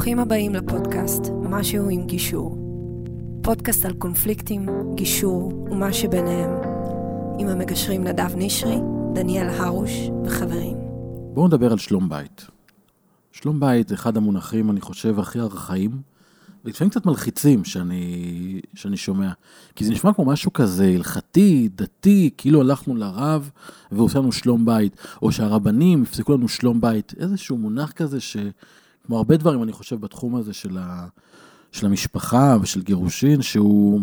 ברוכים הבאים לפודקאסט משהו עם גישור. פודקאסט על קונפליקטים, גישור ומה שביניהם. עם המגשרים נדב נשרי, דניאל הרוש וחברים. בואו נדבר על שלום בית. שלום בית זה אחד המונחים, אני חושב, הכי ארכאיים, ולפעמים קצת מלחיצים שאני, שאני שומע. כי זה נשמע כמו משהו כזה הלכתי, דתי, כאילו הלכנו לרב והוא עושה לנו שלום בית, או שהרבנים הפסקו לנו שלום בית. איזשהו מונח כזה ש... כמו הרבה דברים, אני חושב, בתחום הזה של, ה, של המשפחה ושל גירושין, שהוא,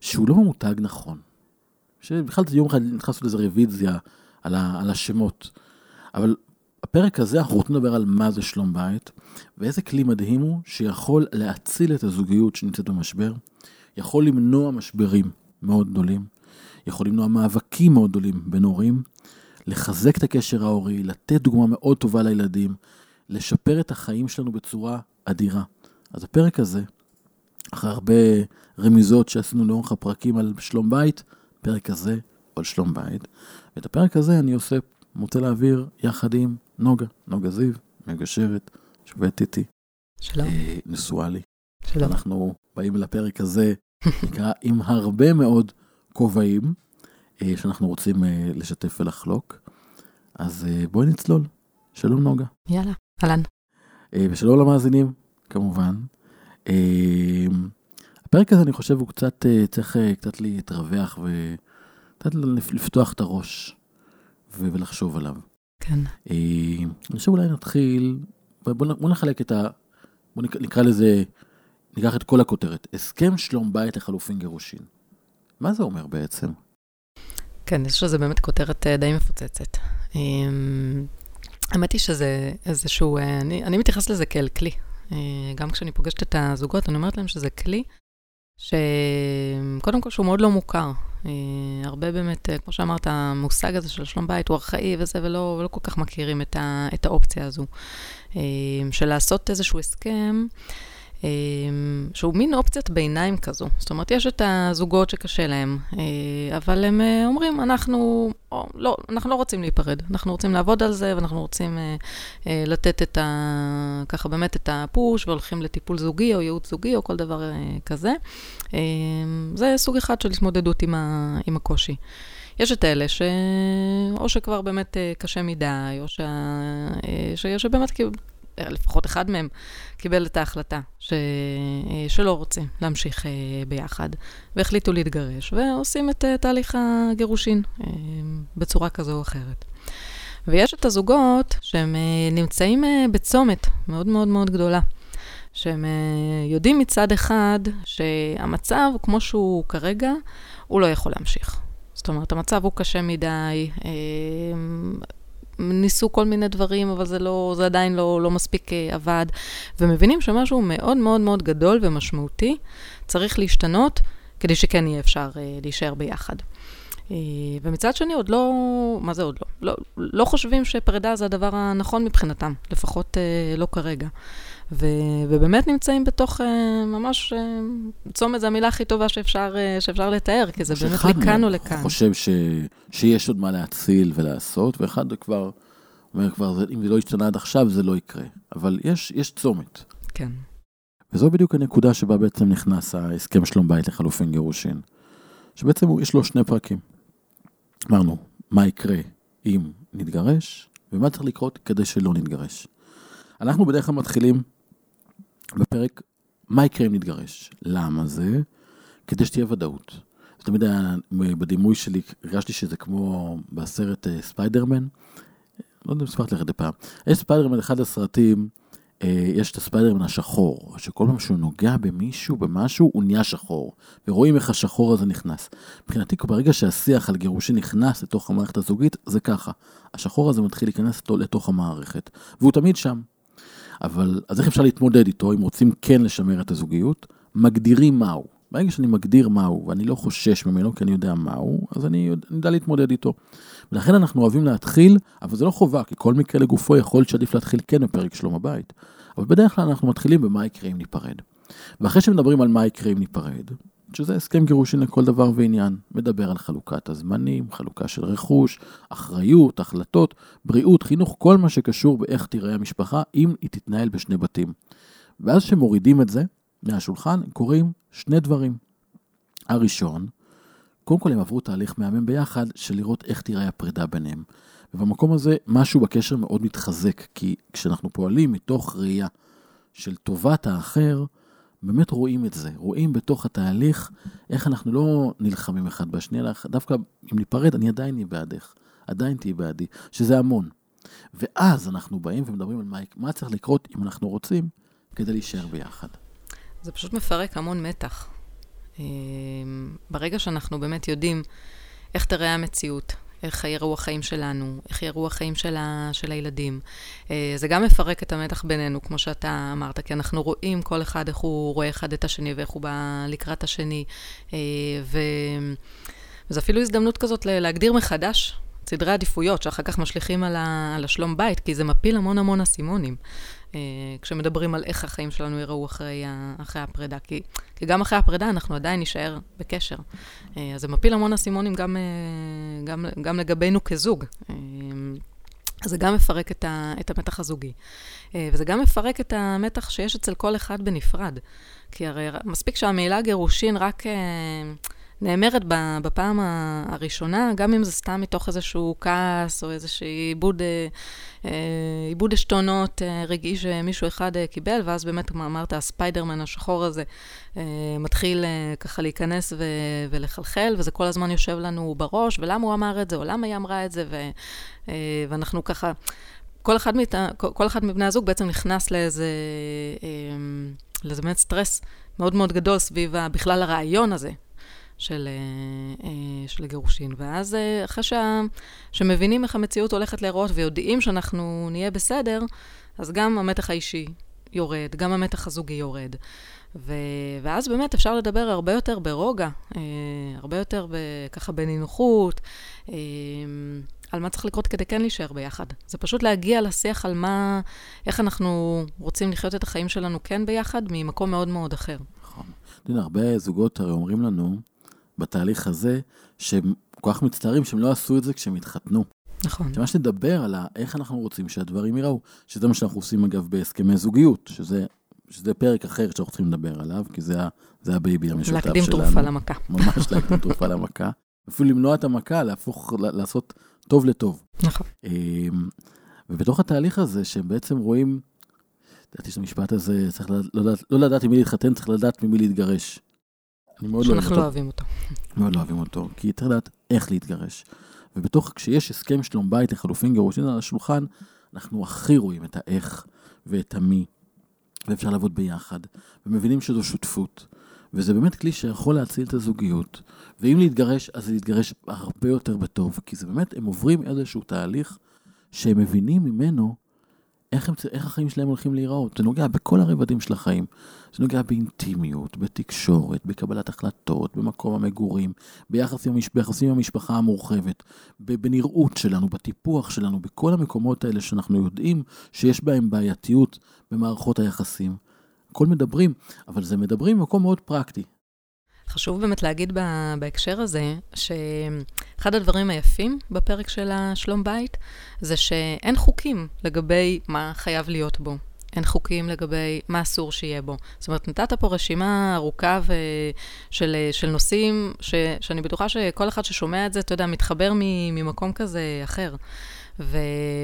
שהוא לא ממותג נכון. שבכלל יום אחד נכנסנו לאיזה רוויזיה על, ה, על השמות. אבל הפרק הזה אנחנו רוצים לדבר על מה זה שלום בית, ואיזה כלי מדהים הוא שיכול להציל את הזוגיות שנמצאת במשבר, יכול למנוע משברים מאוד גדולים, יכול למנוע מאבקים מאוד גדולים בין הורים, לחזק את הקשר ההורי, לתת דוגמה מאוד טובה לילדים, לשפר את החיים שלנו בצורה אדירה. אז הפרק הזה, אחרי הרבה רמיזות שעשינו לאורך הפרקים על שלום בית, הפרק הזה על שלום בית. ואת הפרק הזה אני עושה, רוצה להעביר יחד עם נוגה, נוגה זיו, מגשרת, שובדת איתי. שלום. אה, נשואה לי. שלום. אנחנו באים לפרק הזה, נקרא, עם הרבה מאוד כובעים, אה, שאנחנו רוצים אה, לשתף ולחלוק. אז אה, בואי נצלול. שלום נוגה. יאללה, אהלן. אה, ושלום למאזינים, כמובן. אה, הפרק הזה, אני חושב, הוא קצת, אה, צריך קצת להתרווח וקצת לפתוח את הראש ולחשוב עליו. כן. אני חושב אולי נתחיל, בוא, בוא בוא נחלק את ה... בוא נק- נקרא לזה, ניקח את כל הכותרת. הסכם שלום בית לחלופין גירושין. מה זה אומר בעצם? כן, יש לזה באמת כותרת די מפוצצת. אמ, האמת היא שזה איזשהו, אה, אני, אני מתייחסת לזה כאל כלי. אה, גם כשאני פוגשת את הזוגות, אני אומרת להם שזה כלי שקודם כל שהוא מאוד לא מוכר. אה, הרבה באמת, כמו שאמרת, המושג הזה של שלום בית הוא ארכאי וזה, ולא, ולא כל כך מכירים את, ה, את האופציה הזו. של לעשות איזשהו הסכם. אה, שהוא מין אופציית ביניים כזו. זאת אומרת, יש את הזוגות שקשה להם, אה, אבל הם אה, אומרים, אנחנו לא, אנחנו לא רוצים להיפרד, אנחנו רוצים לעבוד על זה, ואנחנו רוצים לתת את ה... ככה באמת את הפוש, והולכים לטיפול זוגי או ייעוץ זוגי או כל דבר כזה. זה סוג אחד של התמודדות עם, ה, עם הקושי. יש את אלה ש... או שכבר באמת קשה מדי, או. אה, ש... שבאמת כאילו... לפחות אחד מהם קיבל את ההחלטה ש... שלא רוצים להמשיך ביחד, והחליטו להתגרש, ועושים את תהליך הגירושין בצורה כזו או אחרת. ויש את הזוגות שהם נמצאים בצומת מאוד מאוד מאוד גדולה, שהם יודעים מצד אחד שהמצב, כמו שהוא כרגע, הוא לא יכול להמשיך. זאת אומרת, המצב הוא קשה מדי, ניסו כל מיני דברים, אבל זה, לא, זה עדיין לא, לא מספיק uh, עבד, ומבינים שמשהו מאוד מאוד מאוד גדול ומשמעותי צריך להשתנות כדי שכן יהיה אפשר uh, להישאר ביחד. Uh, ומצד שני, עוד לא, מה זה עוד לא? לא, לא חושבים שפרידה זה הדבר הנכון מבחינתם, לפחות לא כרגע. ו, ובאמת נמצאים בתוך uh, ממש, uh, צומת זה המילה הכי טובה שאפשר, uh, שאפשר לתאר, כי זה באמת לכאן או לכאן. אני חושב ש, שיש עוד מה להציל ולעשות, ואחד כבר אומר כבר, אם זה לא ישתנה עד עכשיו, זה לא יקרה. אבל יש, יש צומת. כן. וזו בדיוק הנקודה שבה בעצם נכנס ההסכם שלום בית לחלופין גירושין. שבעצם יש לו שני פרקים. אמרנו, מה יקרה אם נתגרש, ומה צריך לקרות כדי שלא נתגרש. אנחנו בדרך כלל מתחילים בפרק, מה יקרה אם נתגרש? למה זה? כדי שתהיה ודאות. זה תמיד היה, בדימוי שלי, הרגשתי שזה כמו בסרט ספיידרמן. לא יודע אם סיפרתי לך את זה פעם. יש ספיידרמן, אחד הסרטים, יש את הספיידרמן השחור, שכל פעם שהוא נוגע במישהו, במשהו, הוא נהיה שחור. ורואים איך השחור הזה נכנס. מבחינתי, ברגע שהשיח על גירושין נכנס לתוך המערכת הזוגית, זה ככה. השחור הזה מתחיל להיכנס לתוך המערכת. והוא תמיד שם. אבל, אז איך אפשר להתמודד איתו, אם רוצים כן לשמר את הזוגיות? מגדירים מהו. ברגע שאני מגדיר מהו, ואני לא חושש ממנו, כי אני יודע מהו, אז אני יודע להתמודד איתו. ולכן אנחנו אוהבים להתחיל, אבל זה לא חובה, כי כל מקרה לגופו יכול להיות שעדיף להתחיל כן בפרק שלום הבית. אבל בדרך כלל אנחנו מתחילים במה יקרה אם ניפרד. ואחרי שמדברים על מה יקרה אם ניפרד, שזה הסכם גירושין לכל דבר ועניין, מדבר על חלוקת הזמנים, חלוקה של רכוש, אחריות, החלטות, בריאות, חינוך, כל מה שקשור באיך תיראה המשפחה, אם היא תתנהל בשני בתים. ואז כשמורידים את זה מהשולחן, קורים שני דברים. הראשון, קודם כל הם עברו תהליך מהמם ביחד של לראות איך תיראה הפרידה ביניהם. ובמקום הזה משהו בקשר מאוד מתחזק, כי כשאנחנו פועלים מתוך ראייה של טובת האחר, באמת רואים את זה, רואים בתוך התהליך איך אנחנו לא נלחמים אחד בשני, אלא דווקא אם ניפרד, אני עדיין אהיה בעדך, עדיין תהיי בעדי, שזה המון. ואז אנחנו באים ומדברים על מה, מה צריך לקרות אם אנחנו רוצים כדי להישאר ביחד. זה פשוט מפרק המון מתח. אה, ברגע שאנחנו באמת יודעים איך תראה המציאות, איך יראו החיים שלנו, איך יראו החיים של, ה, של הילדים. אה, זה גם מפרק את המתח בינינו, כמו שאתה אמרת, כי אנחנו רואים כל אחד איך הוא רואה אחד את השני ואיך הוא בא לקראת השני. אה, ו... וזו אפילו הזדמנות כזאת להגדיר מחדש סדרי עדיפויות, שאחר כך משליכים על, ה, על השלום בית, כי זה מפיל המון המון אסימונים. אה, כשמדברים על איך החיים שלנו יראו אחרי, אחרי הפרידה. כי, כי גם אחרי הפרידה אנחנו עדיין נישאר בקשר. אה, אז זה מפיל המון אסימונים גם, אה, גם, גם לגבינו כזוג. אז זה גם מפרק את, ה, את המתח הזוגי. וזה גם מפרק את המתח שיש אצל כל אחד בנפרד. כי הרי מספיק שהמילה גירושין רק... נאמרת בפעם הראשונה, גם אם זה סתם מתוך איזשהו כעס או איזשהו עיבוד, אה, אה, עיבוד עשתונות אה, רגעי שמישהו אחד קיבל, ואז באמת, כמו אמרת, הספיידרמן השחור הזה מתחיל ככה להיכנס ו- ולחלחל, וזה כל הזמן יושב לנו בראש, ולמה הוא אמר את זה, או למה היא אמרה את זה, ו- ואנחנו ככה... כל אחד, מת, כל אחד מבני הזוג בעצם נכנס לאיזה, לאיזה באמת סטרס מאוד מאוד גדול סביב בכלל הרעיון הזה של, אה, אה, של גירושין. ואז אה, אחרי שה, שמבינים איך המציאות הולכת להיראות ויודעים שאנחנו נהיה בסדר, אז גם המתח האישי יורד, גם המתח הזוגי יורד. ו, ואז באמת אפשר לדבר הרבה יותר ברוגע, הרבה יותר ב, ככה בנינוחות, על מה צריך לקרות כדי כן להישאר ביחד. זה פשוט להגיע לשיח על מה, איך אנחנו רוצים לחיות את החיים שלנו כן ביחד, ממקום מאוד מאוד אחר. נכון. אתה יודע, הרבה זוגות הרי אומרים לנו, בתהליך הזה, שהם כל כך מצטערים שהם לא עשו את זה כשהם התחתנו. נכון. ממש נדבר על איך אנחנו רוצים שהדברים ייראו, שזה מה שאנחנו עושים אגב בהסכמי זוגיות, שזה, שזה פרק אחר שאנחנו צריכים לדבר עליו, כי זה, זה ה baby המשותף שלנו. להקדים תרופה למכה. ממש להקדים תרופה למכה. אפילו למנוע את המכה, להפוך, לעשות טוב לטוב. נכון. אמ, ובתוך התהליך הזה, שהם בעצם רואים, לדעתי שהמשפט הזה, צריך לדעת, לא, לא לדעת עם מי להתחתן, צריך לדעת ממי להתגרש. אני מאוד לא אוהב אותו. שאנחנו לא אוהבים אותו. מאוד לא אוהבים אותו, כי צריך לדעת איך להתגרש. ובתוך, כשיש הסכם שלום בית לחלופין גירושין על השולחן, אנחנו הכי רואים את האיך ואת המי, ואפשר לעבוד ביחד, ומבינים שזו שותפות. וזה באמת כלי שיכול להציל את הזוגיות. ואם להתגרש, אז להתגרש הרבה יותר בטוב, כי זה באמת, הם עוברים איזשהו תהליך שהם מבינים ממנו איך, הם, איך החיים שלהם הולכים להיראות. זה נוגע בכל הרבדים של החיים. זה נוגע באינטימיות, בתקשורת, בקבלת החלטות, במקום המגורים, ביחס עם, ביחסים עם המשפחה המורחבת, בנראות שלנו, בטיפוח שלנו, בכל המקומות האלה שאנחנו יודעים שיש בהם בעייתיות במערכות היחסים. הכל מדברים, אבל זה מדברים במקום מאוד פרקטי. חשוב באמת להגיד בהקשר הזה, שאחד הדברים היפים בפרק של השלום בית, זה שאין חוקים לגבי מה חייב להיות בו. אין חוקים לגבי מה אסור שיהיה בו. זאת אומרת, נתת פה רשימה ארוכה ו... של, של נושאים, ש... שאני בטוחה שכל אחד ששומע את זה, אתה יודע, מתחבר ממקום כזה אחר. ו...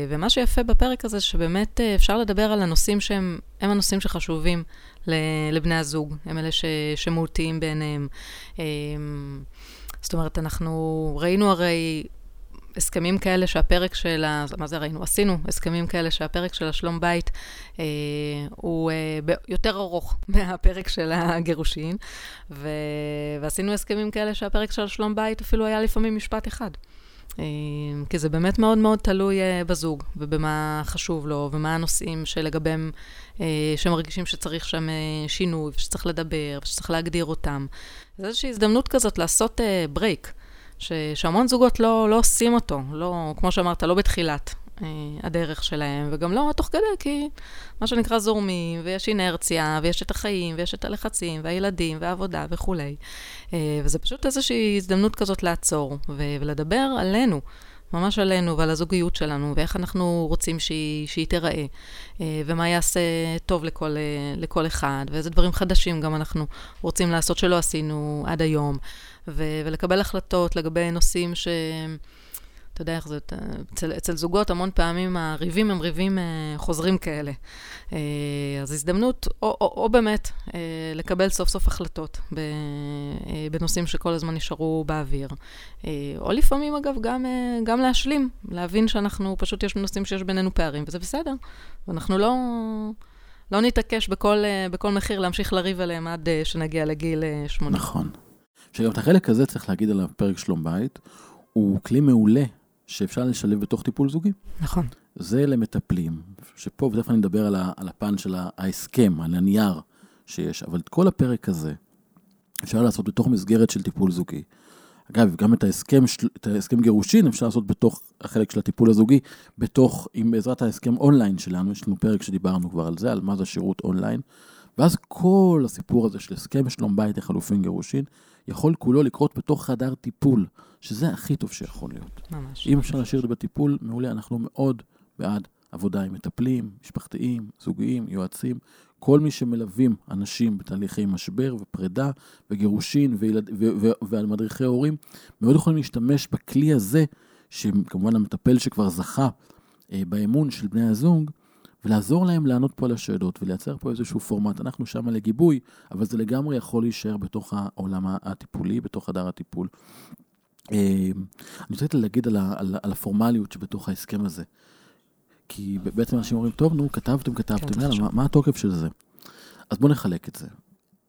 ומה שיפה בפרק הזה, שבאמת אה, אפשר לדבר על הנושאים שהם הנושאים שחשובים לבני הזוג, הם אלה ש... שמהותיים בעיניהם. אמ, זאת אומרת, אנחנו ראינו הרי הסכמים כאלה שהפרק של ה... מה זה ראינו? עשינו הסכמים כאלה שהפרק של השלום בית אה, הוא אה, ב... יותר ארוך מהפרק של הגירושין, ו... ועשינו הסכמים כאלה שהפרק של השלום בית אפילו היה לפעמים משפט אחד. אה, כי זה באמת מאוד מאוד תלוי אה, בזוג, ובמה חשוב לו, ומה הנושאים שלגביהם, אה, שמרגישים שצריך שם שינוי, ושצריך לדבר, ושצריך להגדיר אותם. זו איזושהי הזדמנות כזאת לעשות ברייק. שהמון זוגות לא, לא עושים אותו, לא, כמו שאמרת, לא בתחילת אה, הדרך שלהם, וגם לא תוך כדי, כי מה שנקרא זורמים, ויש אינרציה, ויש את החיים, ויש את הלחצים, והילדים, והעבודה וכולי. אה, וזה פשוט איזושהי הזדמנות כזאת לעצור, ולדבר עלינו. ממש עלינו ועל הזוגיות שלנו, ואיך אנחנו רוצים שהיא, שהיא תיראה, אה, ומה יעשה טוב לכל, אה, לכל אחד, ואיזה דברים חדשים גם אנחנו רוצים לעשות שלא עשינו עד היום, ו- ולקבל החלטות לגבי נושאים ש... אתה יודע איך זה, אצל, אצל זוגות המון פעמים הריבים הם ריבים אה, חוזרים כאלה. אה, אז הזדמנות, או, או, או באמת אה, לקבל סוף סוף החלטות ב, אה, בנושאים שכל הזמן נשארו באוויר. אה, או לפעמים, אגב, גם, אה, גם להשלים, להבין שאנחנו, פשוט יש נושאים שיש בינינו פערים, וזה בסדר. ואנחנו לא... לא נתעקש בכל, אה, בכל מחיר להמשיך לריב עליהם עד אה, שנגיע לגיל 80. אה, נכון. שגם את החלק הזה צריך להגיד על הפרק שלום בית, הוא כלי מעולה שאפשר לשלב בתוך טיפול זוגי. נכון. זה למטפלים, שפה, ותכף אני מדבר על, ה, על הפן של ההסכם, על הנייר שיש, אבל את כל הפרק הזה אפשר לעשות בתוך מסגרת של טיפול זוגי. אגב, גם את ההסכם, את ההסכם גירושין אפשר לעשות בתוך החלק של הטיפול הזוגי, בתוך, עם בעזרת ההסכם אונליין שלנו, יש לנו פרק שדיברנו כבר על זה, על מה זה שירות אונליין, ואז כל הסיפור הזה של הסכם שלום בית לחלופין גירושין, יכול כולו לקרות בתוך חדר טיפול, שזה הכי טוב שיכול להיות. ממש. אם אפשר להשאיר את זה בטיפול, מעולה, אנחנו מאוד בעד עבודה עם מטפלים, משפחתיים, זוגיים, יועצים, כל מי שמלווים אנשים בתהליכי משבר ופרידה וגירושין וילד, ו, ו, ועל מדריכי הורים, מאוד יכולים להשתמש בכלי הזה, שכמובן המטפל שכבר זכה אה, באמון של בני הזוג, ולעזור להם לענות פה על השאלות ולייצר פה איזשהו פורמט. אנחנו שם לגיבוי, אבל זה לגמרי יכול להישאר בתוך העולם הטיפולי, בתוך חדר הטיפול. אה, אני רוצה להגיד על, על, על הפורמליות שבתוך ההסכם הזה. כי בעצם אנשים אומרים, טוב, נו, כתבתם, כתבתם, יאללה, מה, מה התוקף של זה? אז בואו נחלק את זה.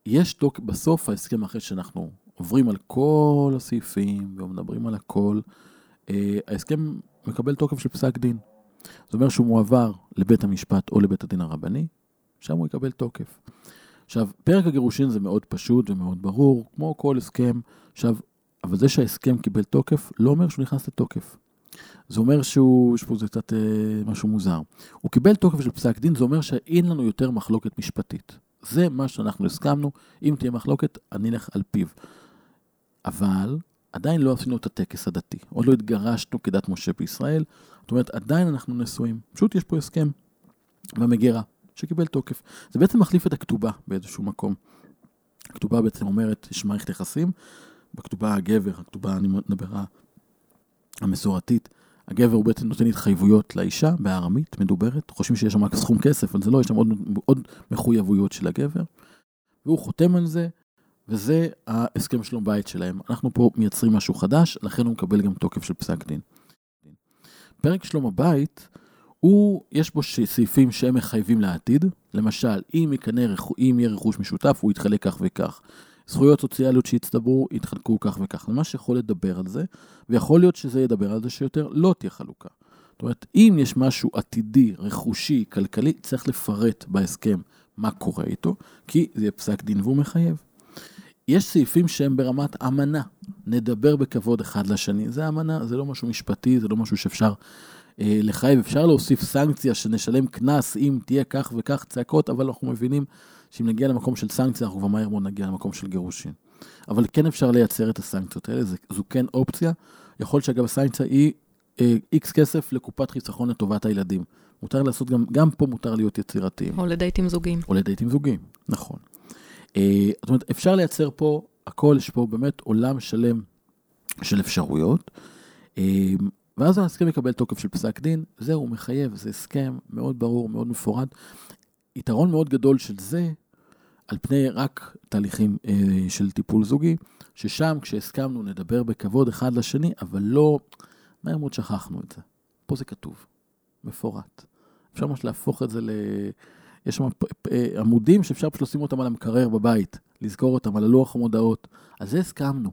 יש תוקף, בסוף ההסכם אחרי שאנחנו עוברים על כל הסעיפים ומדברים על הכל, אה, ההסכם מקבל תוקף של פסק דין. זאת אומרת שהוא מועבר לבית המשפט או לבית הדין הרבני, שם הוא יקבל תוקף. עכשיו, פרק הגירושין זה מאוד פשוט ומאוד ברור, כמו כל הסכם. עכשיו, אבל זה שההסכם קיבל תוקף, לא אומר שהוא נכנס לתוקף. זה אומר שהוא, יש פה זה קצת אה, משהו מוזר. הוא קיבל תוקף של פסק דין, זה אומר שאין לנו יותר מחלוקת משפטית. זה מה שאנחנו הסכמנו, אם תהיה מחלוקת, אני אלך על פיו. אבל עדיין לא עשינו את הטקס הדתי, עוד לא התגרשנו כדת משה בישראל, זאת אומרת, עדיין אנחנו נשואים. פשוט יש פה הסכם במגירה, שקיבל תוקף. זה בעצם מחליף את הכתובה באיזשהו מקום. הכתובה בעצם אומרת, יש מערכת יחסים, בכתובה הגבר, הכתובה, אני מדבר המסורתית, הגבר הוא בעצם נותן התחייבויות לאישה בארמית מדוברת, חושבים שיש שם רק סכום כסף, אבל זה לא, יש שם עוד, עוד מחויבויות של הגבר, והוא חותם על זה, וזה ההסכם שלום בית שלהם. אנחנו פה מייצרים משהו חדש, לכן הוא מקבל גם תוקף של פסק דין. פרק שלום הבית, הוא, יש בו סעיפים שהם מחייבים לעתיד, למשל, אם, יקנה, אם יהיה רכוש משותף, הוא יתחלק כך וכך. זכויות סוציאליות שהצטברו, יתחלקו כך וכך. ממש יכול לדבר על זה, ויכול להיות שזה ידבר על זה שיותר לא תהיה חלוקה. זאת אומרת, אם יש משהו עתידי, רכושי, כלכלי, צריך לפרט בהסכם מה קורה איתו, כי זה יהיה פסק דין והוא מחייב. יש סעיפים שהם ברמת אמנה, נדבר בכבוד אחד לשני. זה אמנה, זה לא משהו משפטי, זה לא משהו שאפשר אה, לחייב. אפשר להוסיף סנקציה שנשלם קנס אם תהיה כך וכך צעקות, אבל אנחנו מבינים שאם נגיע למקום של סנקציה, אנחנו כבר מהר מאוד נגיע למקום של גירושין. אבל כן אפשר לייצר את הסנקציות האלה, זו, זו כן אופציה. יכול שאגב הסנקציה היא איקס אה, כסף לקופת חיסכון לטובת הילדים. מותר לעשות גם, גם פה מותר להיות יצירתיים. או לדייטים זוגיים. או לדייטים זוגיים, נכון. אה, זאת אומרת, אפשר לייצר פה הכל, יש פה באמת עולם שלם של אפשרויות. אה, ואז ההסכם יקבל תוקף של פסק דין, זהו, מחייב, זה הסכם מאוד ברור, מאוד מפורט. יתרון מאוד גדול של זה, על פני רק תהליכים אה, של טיפול זוגי, ששם כשהסכמנו נדבר בכבוד אחד לשני, אבל לא, מהר מאוד שכחנו את זה. פה זה כתוב, מפורט. אפשר ממש להפוך את זה ל... יש שם אה, עמודים שאפשר פשוט לשים אותם על המקרר בבית, לזכור אותם על הלוח המודעות. על זה הסכמנו,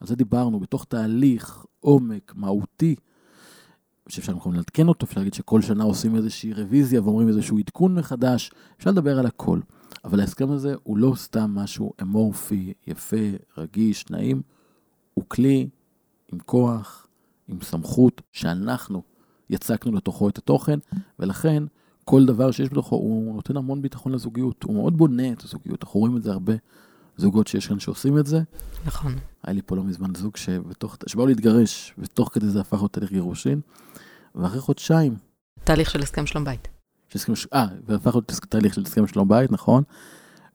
על זה דיברנו, בתוך תהליך עומק, מהותי, שאפשר גם לעדכן אותו, אפשר להגיד שכל שנה עושים איזושהי רוויזיה ואומרים איזשהו עדכון מחדש, אפשר לדבר על הכל. אבל ההסכם הזה הוא לא סתם משהו אמורפי, יפה, רגיש, נעים, הוא כלי עם כוח, עם סמכות, שאנחנו יצקנו לתוכו את התוכן, ולכן כל דבר שיש בתוכו, הוא נותן המון ביטחון לזוגיות, הוא מאוד בונה את הזוגיות, אנחנו רואים את זה הרבה. זוגות שיש כאן שעושים את זה. נכון. היה לי פה לא מזמן זוג שבתוך, שבאו להתגרש, ותוך כדי זה הפך להיות תהליך גירושין, ואחרי חודשיים, תהליך של הסכם שלום בית. של הסכם, אה, והפך להיות תהליך של הסכם שלום בית, נכון?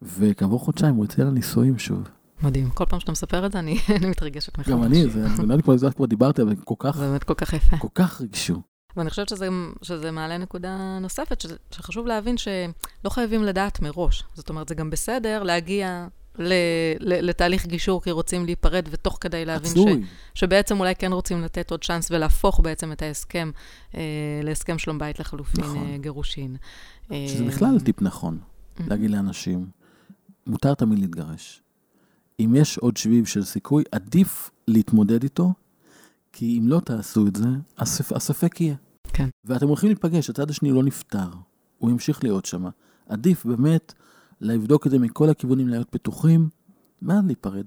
וכעבור חודשיים הוא יצא לנישואים שוב. מדהים. כל פעם שאתה מספר את זה, אני אני מתרגשת מחדש. גם אני, זה, נראה לי כמו זה כבר דיברתי, אבל כל כך, באמת כל כך יפה. כל כך ריגשו. ואני חושבת שזה, שזה מעלה נקודה נוספת, שזה, שחשוב להבין שלא חייבים לדעת מראש. זאת אומרת, זה גם בסדר להגיע לתהליך גישור כי רוצים להיפרד, ותוך כדי להבין ש. שבעצם אולי כן רוצים לתת עוד צ'אנס ולהפוך בעצם את ההסכם אה, להסכם שלום בית לחלופין נכון. אה, גירושין. שזה אה, בכלל טיפ נכון. להגיד לאנשים, מותר תמיד להתגרש. אם יש עוד שביב של סיכוי, עדיף להתמודד איתו, כי אם לא תעשו את זה, הספ... הספק יהיה. כן. ואתם הולכים להיפגש, הצד השני לא נפטר, הוא ימשיך להיות שם. עדיף באמת לבדוק את זה מכל הכיוונים, להיות פתוחים, ואז להיפרד.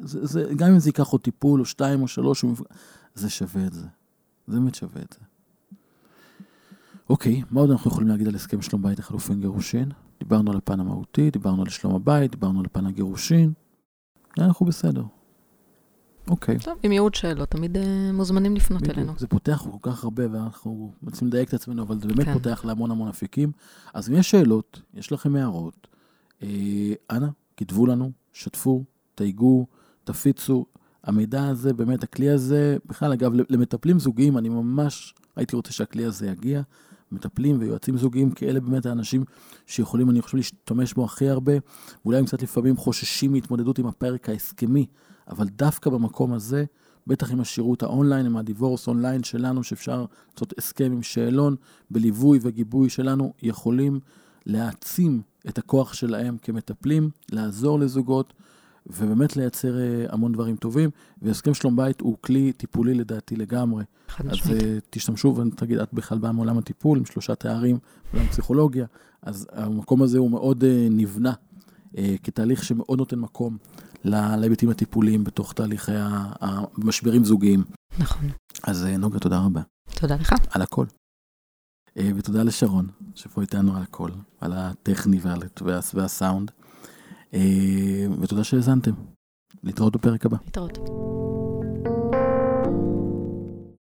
זה, זה, גם אם זה ייקח עוד טיפול, או שתיים, או שלוש, או... מפ- זה שווה את זה. זה באמת שווה את זה. אוקיי, מה עוד אנחנו יכולים להגיד על הסכם שלום בית לחלופין גירושין? דיברנו על הפן המהותי, דיברנו על שלום הבית, דיברנו על הפן הגירושין. אנחנו בסדר. אוקיי. טוב, אם יהיו עוד שאלות, תמיד אה, מוזמנים לפנות. אלינו. זה פותח כל כך הרבה, ואנחנו רוצים לדייק את עצמנו, אבל זה באמת כן. פותח להמון המון אפיקים. אז אם יש שאלות, יש לכם הערות, אה, אנא, כתבו לנו, שתפו, תייגו, תפיצו. המידע הזה, באמת, הכלי הזה, בכלל, אגב, למטפלים זוגיים, אני ממש הייתי רוצה שהכלי הזה יגיע. מטפלים ויועצים זוגיים, כי אלה באמת האנשים שיכולים, אני חושב, להשתמש בו הכי הרבה. ואולי הם קצת לפעמים חוששים מהתמודדות עם הפרק ההסכמי, אבל דווקא במקום הזה, בטח עם השירות האונליין, עם ה divorce online שלנו, שאפשר לעשות הסכם עם שאלון, בליווי וגיבוי שלנו, יכולים להעצים את הכוח שלהם כמטפלים, לעזור לזוגות, ובאמת לייצר אה, המון דברים טובים. והסכם שלום בית הוא כלי טיפולי לדעתי לגמרי. חד אז משמעית. אה, תשתמשו, ותגיד, את בכלל באה מעולם הטיפול, עם שלושה תארים, מעולם פסיכולוגיה, אז המקום הזה הוא מאוד אה, נבנה כתהליך שמאוד נותן מקום להיבטים הטיפוליים בתוך תהליכי המשברים זוגיים. נכון. אז אה, נוגה, תודה רבה. תודה לך. על הכל. אה, ותודה לשרון, שפה איתנו על הכל, על הטכני ועל, וה, והסאונד. אה, ותודה שהאזנתם. להתראות בפרק הבא. להתראות.